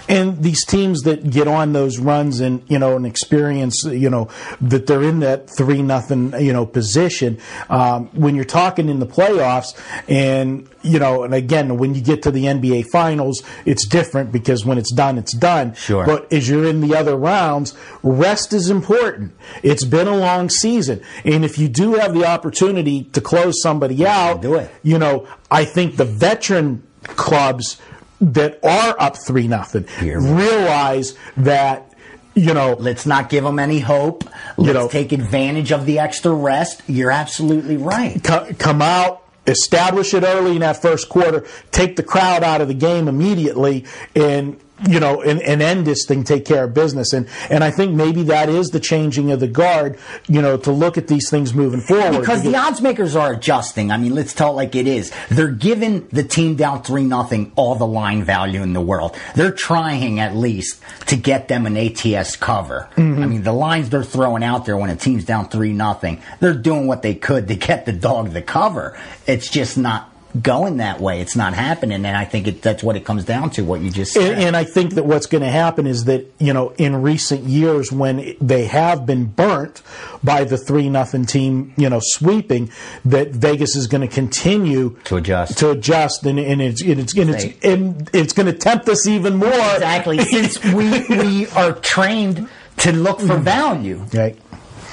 [SPEAKER 1] And these teams that get on those runs and you know and experience you know that they're in that three nothing you know position um, when you're talking in the playoffs and you know and again when you get to the NBA finals it's different because when it's done it's done.
[SPEAKER 2] Sure.
[SPEAKER 1] But as you're in the other rounds, rest is important. It's been a long season, and if you do have the opportunity to close somebody out,
[SPEAKER 2] do it.
[SPEAKER 1] You know, I think the veteran clubs that are up three nothing realize that you know
[SPEAKER 2] Let's not give them any hope. Let's
[SPEAKER 1] know-
[SPEAKER 2] take advantage of the extra rest. You're absolutely right.
[SPEAKER 1] co- come out. Establish it early in that first quarter. Take the crowd out of the game immediately, and you know, and, and end this thing. Take care of business, and and I think maybe that is the changing of the guard. You know, to look at these things moving forward.
[SPEAKER 2] Because the odds makers are adjusting. I mean, let's tell it like it is. They're giving the team down three nothing all the line value in the world. They're trying at least to get them an ATS cover. Mm-hmm. I mean, the lines they're throwing out there when a team's down three nothing, they're doing what they could to get the dog the cover. It's just not going that way. It's not happening, and I think it, that's what it comes down to. What you just said.
[SPEAKER 1] And, and I think that what's going to happen is that you know in recent years when they have been burnt by the three nothing team, you know sweeping, that Vegas is going to continue
[SPEAKER 2] To adjust.
[SPEAKER 1] to adjust, and, and it's and it's and it's, and it's going to tempt us even more.
[SPEAKER 2] exactly, since we we are trained to look for mm-hmm. value.
[SPEAKER 1] Right.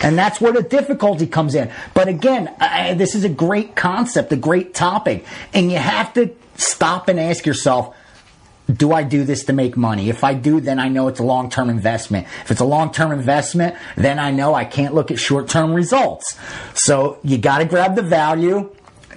[SPEAKER 2] And that's where the difficulty comes in. But again, I, this is a great concept, a great topic. And you have to stop and ask yourself, do I do this to make money? If I do, then I know it's a long term investment. If it's a long term investment, then I know I can't look at short term results. So you got to grab the value.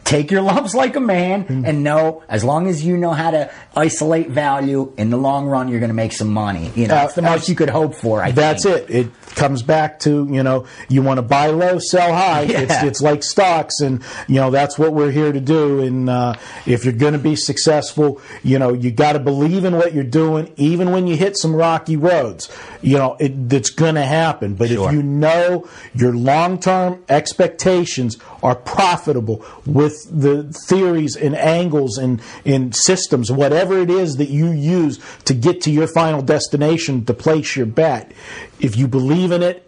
[SPEAKER 2] Take your lumps like a man
[SPEAKER 1] Mm-hmm.
[SPEAKER 2] and know as long as you know how to isolate value in the long run, you're going to make some money. You know,
[SPEAKER 1] Uh,
[SPEAKER 2] that's the most you could hope for. I
[SPEAKER 1] That's
[SPEAKER 2] think.
[SPEAKER 1] it. It comes back to you know you want to buy low, sell high.
[SPEAKER 2] Yeah.
[SPEAKER 1] It's it's like stocks, and you know that's what we're here to do. And uh, if you're going to be successful, you know you got to believe in what you're doing, even when you hit some rocky roads. You know it, it's going to happen. But
[SPEAKER 2] Sure.
[SPEAKER 1] if you know your long-term expectations are profitable with the theories and angles and, and systems, whatever it is that you use to get to your final destination to place your bet, if you believe in it,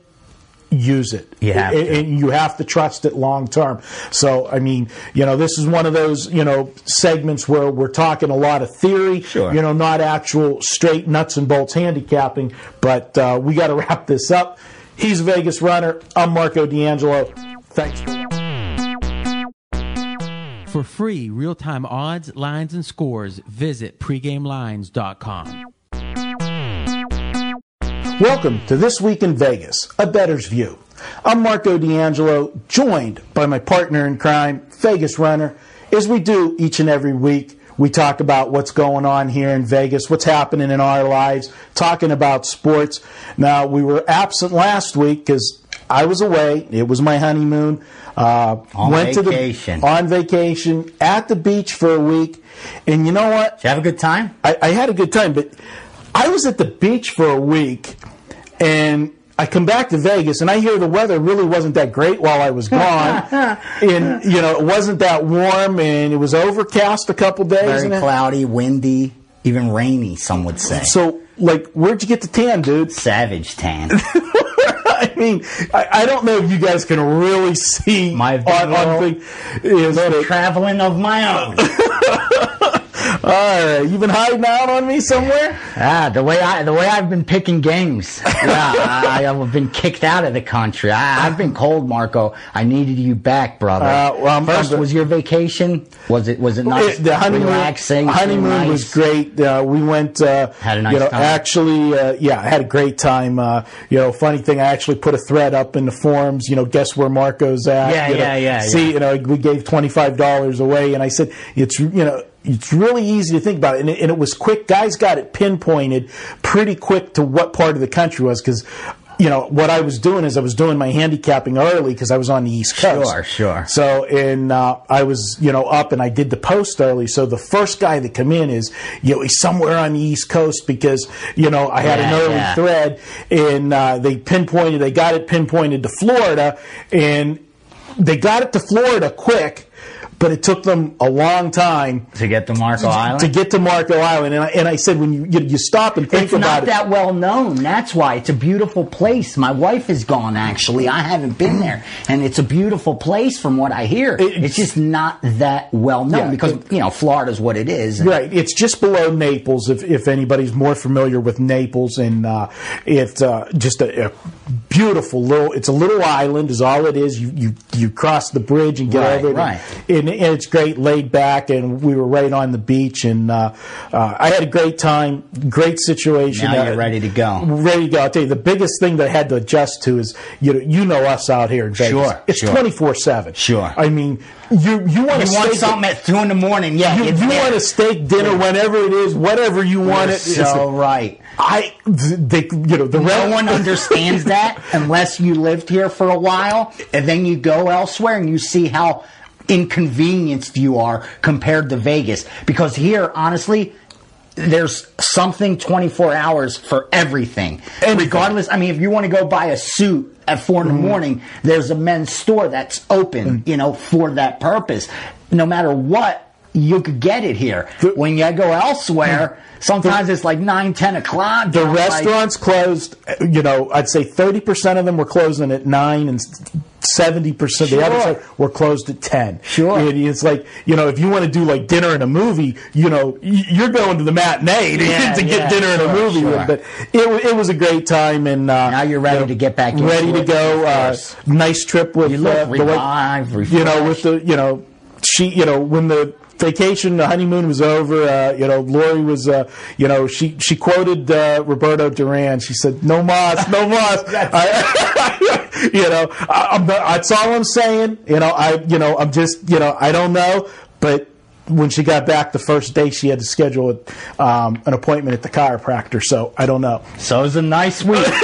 [SPEAKER 1] use it.
[SPEAKER 2] You have
[SPEAKER 1] and,
[SPEAKER 2] to.
[SPEAKER 1] and you have to trust it long term. So, I mean, you know, this is one of those, you know, segments where we're talking a lot of theory,
[SPEAKER 2] Sure.
[SPEAKER 1] you know, not actual straight nuts and bolts handicapping, but uh, we got to wrap this up. He's a Vegas runner. I'm Marco D'Angelo. Thanks. for
[SPEAKER 3] For free real time odds, lines, and scores, visit pregamelines.com.
[SPEAKER 1] Welcome to This Week in Vegas, a bettor's view. I'm Marco D'Angelo, joined by my partner in crime, Vegas Runner. As we do each and every week, we talk about what's going on here in Vegas, what's happening in our lives, talking about sports. Now, we were absent last week because I was away. It was my honeymoon. Uh,
[SPEAKER 2] On
[SPEAKER 1] went
[SPEAKER 2] vacation.
[SPEAKER 1] to the on vacation at the beach for a week, and you know what?
[SPEAKER 2] Did you have a good time?
[SPEAKER 1] I, I had a good time, but I was at the beach for a week, and I come back to Vegas, and I hear the weather really wasn't that great while I was gone, and you know it wasn't that warm, and it was overcast a couple days.
[SPEAKER 2] Very cloudy, windy, even rainy, some would say.
[SPEAKER 1] So, like, where'd you get the tan, dude?
[SPEAKER 2] Savage tan.
[SPEAKER 1] I mean, I, I don't know if you guys can really see
[SPEAKER 2] My
[SPEAKER 1] on, on thing. Is
[SPEAKER 2] Traveling of my own.
[SPEAKER 1] all right, you been hiding out on me somewhere?
[SPEAKER 2] ah, the way I the way I've been picking games. Yeah, I, I've been kicked out of the country. I, I've been cold, Marco. I needed you back, brother.
[SPEAKER 1] Uh, well, I'm-
[SPEAKER 2] 1st
[SPEAKER 1] I'm-
[SPEAKER 2] was your vacation? Was it was it nice?
[SPEAKER 1] It- the honeymoon,
[SPEAKER 2] relaxing.
[SPEAKER 1] honeymoon
[SPEAKER 2] nice?
[SPEAKER 1] was great. Uh, we went. Uh,
[SPEAKER 2] Had a nice
[SPEAKER 1] you know,
[SPEAKER 2] time.
[SPEAKER 1] Actually, uh, yeah, I had a great time. Uh, you know, funny thing, I actually put a thread up in the forums. You know, guess where Marco's at?
[SPEAKER 2] Yeah,
[SPEAKER 1] you know,
[SPEAKER 2] yeah, yeah,
[SPEAKER 1] See,
[SPEAKER 2] yeah.
[SPEAKER 1] you know, we gave twenty five dollars away, and I said it's you know. It's really easy to think about it, and it, and it was quick. Guys got it pinpointed pretty quick to what part of the country was because, you know, what I was doing is I was doing my handicapping early because I was on the East Coast.
[SPEAKER 2] Sure, sure.
[SPEAKER 1] So, and uh, I was, you know, up and I did the post early. So the first guy that come in is, you know, he's somewhere on the East Coast because, you know, I had an early
[SPEAKER 2] yeah.
[SPEAKER 1] thread and uh, they pinpointed, they got it pinpointed to Florida and they got it to Florida quick. But it took them a long time
[SPEAKER 2] to get to Marco Island.
[SPEAKER 1] to get to Marco Island, and I, and I said when you you, you stop and think
[SPEAKER 2] It's
[SPEAKER 1] about it, it's not
[SPEAKER 2] that well known. That's why it's a beautiful place. My wife has gone. Actually, I haven't been there, and it's a beautiful place from what I hear.
[SPEAKER 1] It-
[SPEAKER 2] it's just not that well known
[SPEAKER 1] Yeah,
[SPEAKER 2] because
[SPEAKER 1] it-
[SPEAKER 2] you know Florida's what it is.
[SPEAKER 1] Right, it's just below Naples. If, if anybody's more familiar with Naples, and uh, it's uh, just a, a beautiful little. It's a little island, is all it is. You you you cross the bridge and get
[SPEAKER 2] Right,
[SPEAKER 1] over it,
[SPEAKER 2] right.
[SPEAKER 1] and, and it's great, laid back, and we were right on the beach, and uh, uh, I had a great time, great situation.
[SPEAKER 2] Now you're ready to go.
[SPEAKER 1] Ready to go. I'll tell you, the biggest thing that I had to adjust to is you know you know us out here in Vegas.
[SPEAKER 2] Sure,
[SPEAKER 1] it's twenty four seven.
[SPEAKER 2] Sure.
[SPEAKER 1] I mean, you you want
[SPEAKER 2] You
[SPEAKER 1] to
[SPEAKER 2] want something at two in the morning? Yeah,
[SPEAKER 1] you, you want a steak dinner whenever it is, whatever you want
[SPEAKER 2] You're
[SPEAKER 1] it.
[SPEAKER 2] so right.
[SPEAKER 1] I, they, you know, the
[SPEAKER 2] No
[SPEAKER 1] rel-
[SPEAKER 2] one understands that unless you lived here for a while, and then you go elsewhere and you see how inconvenienced you are compared to Vegas. Because here, honestly, there's something 24 hours for everything.
[SPEAKER 1] Anything.
[SPEAKER 2] Regardless, I mean, if you want to go buy a suit at four in
[SPEAKER 1] Mm-hmm.
[SPEAKER 2] the morning, there's a men's store that's open, you know, for that purpose. No matter what, you could get it here.
[SPEAKER 1] The-
[SPEAKER 2] when you go elsewhere, sometimes it's like 9, 10 o'clock.
[SPEAKER 1] the
[SPEAKER 2] I'm like,
[SPEAKER 1] restaurants closed. uh, You know, I'd say thirty percent of them were closing at nine, and seventy percent the other side were closed at ten.
[SPEAKER 2] Sure.
[SPEAKER 1] And it's like you know, if you want to do like dinner and a movie, you know, you're going to the matinee to,
[SPEAKER 2] Yeah,
[SPEAKER 1] to
[SPEAKER 2] yeah,
[SPEAKER 1] get dinner and a movie.
[SPEAKER 2] sure.
[SPEAKER 1] But it it was a great time, and uh,
[SPEAKER 2] Now you're ready
[SPEAKER 1] you know,
[SPEAKER 2] to get back
[SPEAKER 1] ready to go. Uh, nice trip with
[SPEAKER 2] You look
[SPEAKER 1] uh, the wife- you know, with the you know, she you know when the vacation, the honeymoon was over. Uh, you know, Lori was uh, you know she she quoted uh, Roberto Duran. She said, "No mas, no mas." I, you know, I, not, that's all I'm saying. You know, I you know I'm just you know I don't know, but. When she got back the first day, she had to schedule um, an appointment at the chiropractor. So I don't know.
[SPEAKER 2] So it was a nice week.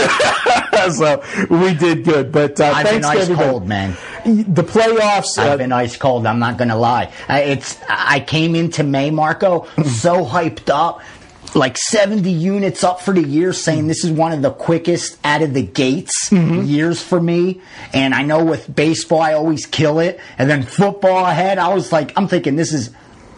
[SPEAKER 1] so we did good, but uh,
[SPEAKER 2] I've
[SPEAKER 1] thanks to
[SPEAKER 2] ice
[SPEAKER 1] everybody.
[SPEAKER 2] cold, man.
[SPEAKER 1] The playoffs. uh,
[SPEAKER 2] I've been ice cold. I'm not going to lie. I- It's I came into May, Marco, so hyped up. Like 70 units up for the year, saying this is one of the quickest out of the gates years for me. And I know with baseball, I always kill it. And then football ahead, I was like, I'm thinking this is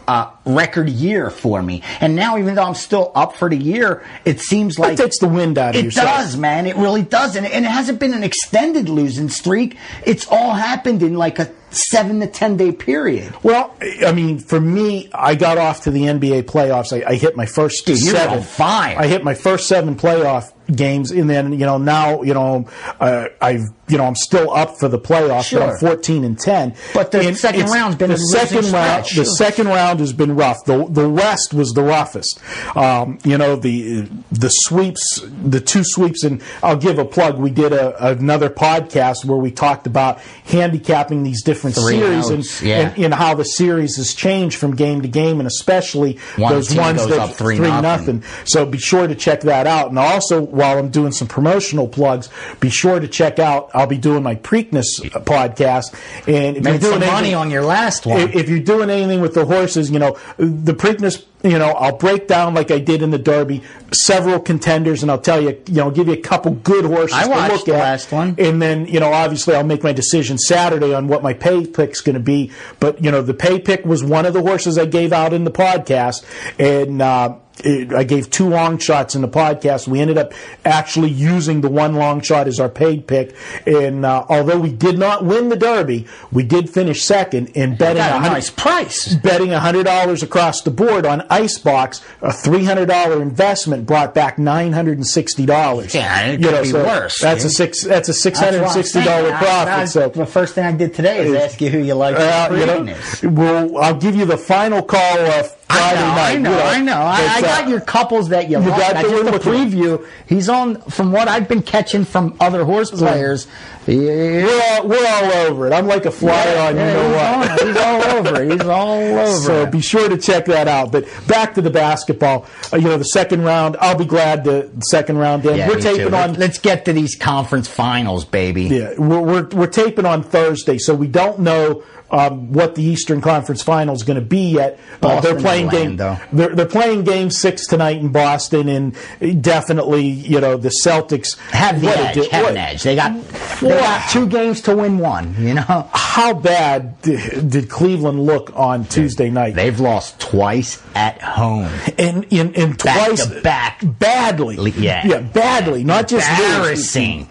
[SPEAKER 2] a record year for me. And now, even though I'm still up for the year, it seems like it
[SPEAKER 1] takes the wind out of
[SPEAKER 2] it
[SPEAKER 1] your sails.
[SPEAKER 2] does, man. It really does, and, and it hasn't been an extended losing streak. It's all happened in like a seven to ten day period.
[SPEAKER 1] Well, I mean, for me, I got off to the NBA playoffs. I, I hit my first
[SPEAKER 2] Dude,
[SPEAKER 1] seven.
[SPEAKER 2] on fire.
[SPEAKER 1] I hit my first seven playoff games, and then you know now you know uh, I've you know I'm still up for the playoffs. But
[SPEAKER 2] Sure.
[SPEAKER 1] I'm 14 and 10.
[SPEAKER 2] But the
[SPEAKER 1] And
[SPEAKER 2] second round's been
[SPEAKER 1] the
[SPEAKER 2] a
[SPEAKER 1] second round.
[SPEAKER 2] stretch.
[SPEAKER 1] The second round has been rough. The the West was the roughest. Um, you know the the sweeps, the two sweeps, and I'll give a plug. We did a, another podcast where we talked about handicapping these different
[SPEAKER 2] Three
[SPEAKER 1] series and,
[SPEAKER 2] yeah.
[SPEAKER 1] and and how the series has changed from game to game, and especially
[SPEAKER 2] One
[SPEAKER 1] those ones that
[SPEAKER 2] up three nothing.
[SPEAKER 1] So be sure to check that out. And also, while I'm doing some promotional plugs, be sure to check out. I'll be doing my Preakness podcast, and if
[SPEAKER 2] Made
[SPEAKER 1] you're doing
[SPEAKER 2] some money
[SPEAKER 1] anything-
[SPEAKER 2] on your last one.
[SPEAKER 1] if, if you're doing anything with the horses, you know, the Preakness, you know, I'll break down like I did in the Derby several contenders, and I'll tell you, you know, give you a couple good horses
[SPEAKER 2] I
[SPEAKER 1] to
[SPEAKER 2] watched
[SPEAKER 1] look
[SPEAKER 2] the
[SPEAKER 1] at.
[SPEAKER 2] last one.
[SPEAKER 1] and then you know, obviously, I'll make my decision Saturday on what my pay pick's going to be. But you know, the pay pick was one of the horses I gave out in the podcast, and. Uh, it, I gave two long shots in the podcast. We ended up actually using the one long shot as our paid pick, and uh, although we did not win the Derby, we did finish second in betting
[SPEAKER 2] a nice price.
[SPEAKER 1] betting hundred dollars across the board on Ice Box, a three hundred dollar investment brought back nine hundred and sixty dollars.
[SPEAKER 2] Yeah, it could be worse,
[SPEAKER 1] That's a six. That's a six hundred and sixty dollar
[SPEAKER 2] saying. I-
[SPEAKER 1] profit.
[SPEAKER 2] I-
[SPEAKER 1] so.
[SPEAKER 2] the first thing I did today is ask you who you like.
[SPEAKER 1] Uh, you know, well, I'll give you the final call uh, Friday
[SPEAKER 2] I
[SPEAKER 1] night.
[SPEAKER 2] know,
[SPEAKER 1] you
[SPEAKER 2] I know, I know. I,
[SPEAKER 1] But,
[SPEAKER 2] I
[SPEAKER 1] uh,
[SPEAKER 2] got your couples that you,
[SPEAKER 1] you
[SPEAKER 2] like.
[SPEAKER 1] got
[SPEAKER 2] I
[SPEAKER 1] the
[SPEAKER 2] just the
[SPEAKER 1] you.
[SPEAKER 2] preview. He's on from what I've been catching from other horse players. Yeah,
[SPEAKER 1] We're all, we're all over it. I'm like a fly on you know
[SPEAKER 2] he's
[SPEAKER 1] what.
[SPEAKER 2] He's all over. He's all over
[SPEAKER 1] So
[SPEAKER 2] it.
[SPEAKER 1] be sure to check that out. But back to the basketball. Uh, you know, the second round. I'll be glad the second round. End.
[SPEAKER 2] Yeah,
[SPEAKER 1] we're taping
[SPEAKER 2] too.
[SPEAKER 1] on.
[SPEAKER 2] Let's get to these conference finals, baby.
[SPEAKER 1] Yeah, we're, we're, we're taping on Thursday, so we don't know um, what the Eastern Conference Final is going to be yet. Uh, they're playing game. They're, they're playing game six tonight in Boston, and definitely, you know, the Celtics
[SPEAKER 2] Have the edge. have
[SPEAKER 1] what-
[SPEAKER 2] an edge. They got they got two games to win one. You know,
[SPEAKER 1] How bad did, did Cleveland look on Tuesday night?
[SPEAKER 2] they've lost twice at home.
[SPEAKER 1] and in, in
[SPEAKER 2] Back
[SPEAKER 1] twice
[SPEAKER 2] to back.
[SPEAKER 1] badly.
[SPEAKER 2] Yeah.
[SPEAKER 1] yeah, badly. Not just
[SPEAKER 2] embarrassing,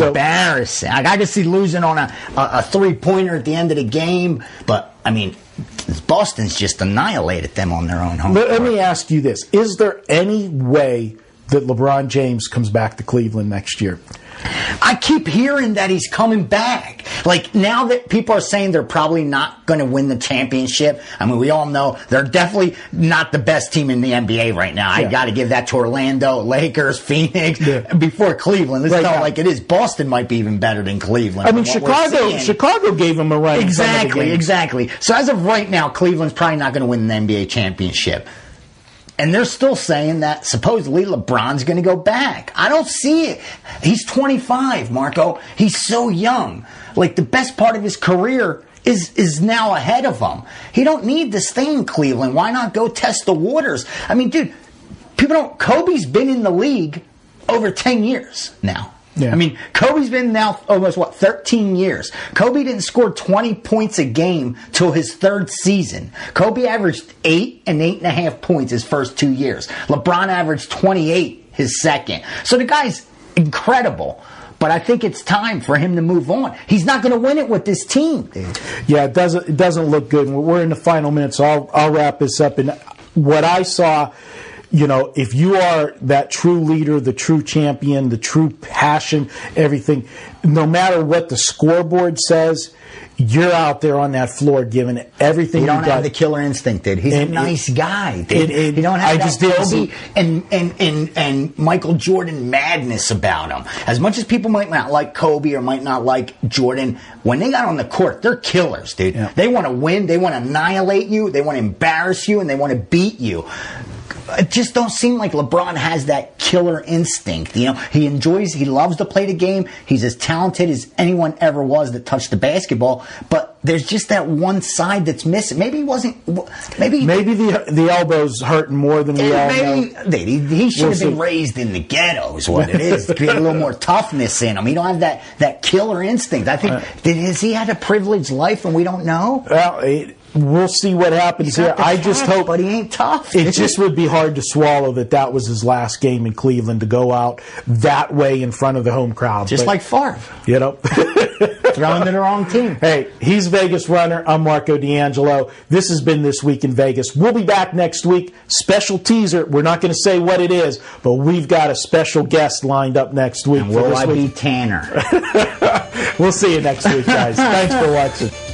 [SPEAKER 2] embarrassing. I could see losing on a, a, a three pointer at the end of the game, but I mean, Boston's just annihilated them on their own home.
[SPEAKER 1] Let, let me ask you this: Is there any way that LeBron James comes back to Cleveland next year?
[SPEAKER 2] I keep hearing that he's coming back. Like now that people are saying they're probably not going to win the championship. I mean, we all know they're definitely not the best team in the NBA right now. I got to give that to Orlando, Lakers, Phoenix,
[SPEAKER 1] Yeah.
[SPEAKER 2] before Cleveland. Let's
[SPEAKER 1] Right
[SPEAKER 2] tell it like it is. Boston might be even better than Cleveland.
[SPEAKER 1] I mean,
[SPEAKER 2] from what we're
[SPEAKER 1] Chicago. Chicago gave him a run. in some of the
[SPEAKER 2] Exactly, exactly. So as of right now, Cleveland's probably not going to win the NBA championship. And they're still saying that supposedly LeBron's going to go back. I don't see it. He's 25, Marco. He's so young. Like the best part of his career is is now ahead of him. He don't need to stay in Cleveland. Why not go test the waters? I mean, dude, people don't. Kobe's been in the league over 10 years now.
[SPEAKER 1] Yeah.
[SPEAKER 2] I mean, Kobe's been now almost what 13 years. Kobe didn't score 20 points a game till his third season. Kobe averaged eight and eight and a half points his first two years. LeBron averaged 28 his second. So the guy's incredible. But I think it's time for him to move on. He's not going to win it with this team, dude.
[SPEAKER 1] Yeah, it doesn't it doesn't look good. We're in the final minutes, so I'll I'll wrap this up. And what I saw, you know, if you are that true leader, the true champion, the true passion, everything, no matter what the scoreboard says, you're out there on that floor giving everything
[SPEAKER 2] He
[SPEAKER 1] you
[SPEAKER 2] don't
[SPEAKER 1] got.
[SPEAKER 2] have the killer instinct, dude. He's
[SPEAKER 1] And
[SPEAKER 2] a nice guy, dude. he don't have
[SPEAKER 1] I
[SPEAKER 2] that
[SPEAKER 1] just
[SPEAKER 2] Kobe and, and, and, and Michael Jordan madness about him. As much as people might not like Kobe or might not like Jordan, when they got on the court, they're killers, dude.
[SPEAKER 1] Yeah.
[SPEAKER 2] They want to win, they want to annihilate you, they want to embarrass you, and they want to beat you. It just don't seem like LeBron has that killer instinct. You know, he enjoys, he loves to play the game. He's as talented as anyone ever was that touched the basketball. But there's just that one side that's missing. Maybe he wasn't. Maybe
[SPEAKER 1] Maybe the the elbows hurting more than we all
[SPEAKER 2] Maybe
[SPEAKER 1] know.
[SPEAKER 2] dude, he, he should
[SPEAKER 1] We'll
[SPEAKER 2] have been
[SPEAKER 1] see.
[SPEAKER 2] raised in the ghetto. Is what it is. create a little more toughness in him. He don't have that that killer instinct. I
[SPEAKER 1] Uh,
[SPEAKER 2] think did, has he had a privileged life and we don't know?
[SPEAKER 1] Well, it, we'll see what happens here. I just hope
[SPEAKER 2] but he ain't tough.
[SPEAKER 1] It just would be hard to swallow that that was his last game in Cleveland to go out that way in front of the home crowd.
[SPEAKER 2] just
[SPEAKER 1] But,
[SPEAKER 2] like Favre
[SPEAKER 1] you know.
[SPEAKER 2] throwing to the wrong team.
[SPEAKER 1] Hey, he's Vegas Runner. I'm Marco D'Angelo. This has been This Week in Vegas. We'll be back next week. Special teaser. We're not going to say what it is, but we've got a special guest lined up next week.
[SPEAKER 2] And
[SPEAKER 1] for
[SPEAKER 2] will I
[SPEAKER 1] week.
[SPEAKER 2] be Tanner?
[SPEAKER 1] We'll see you next week, guys. Thanks for watching.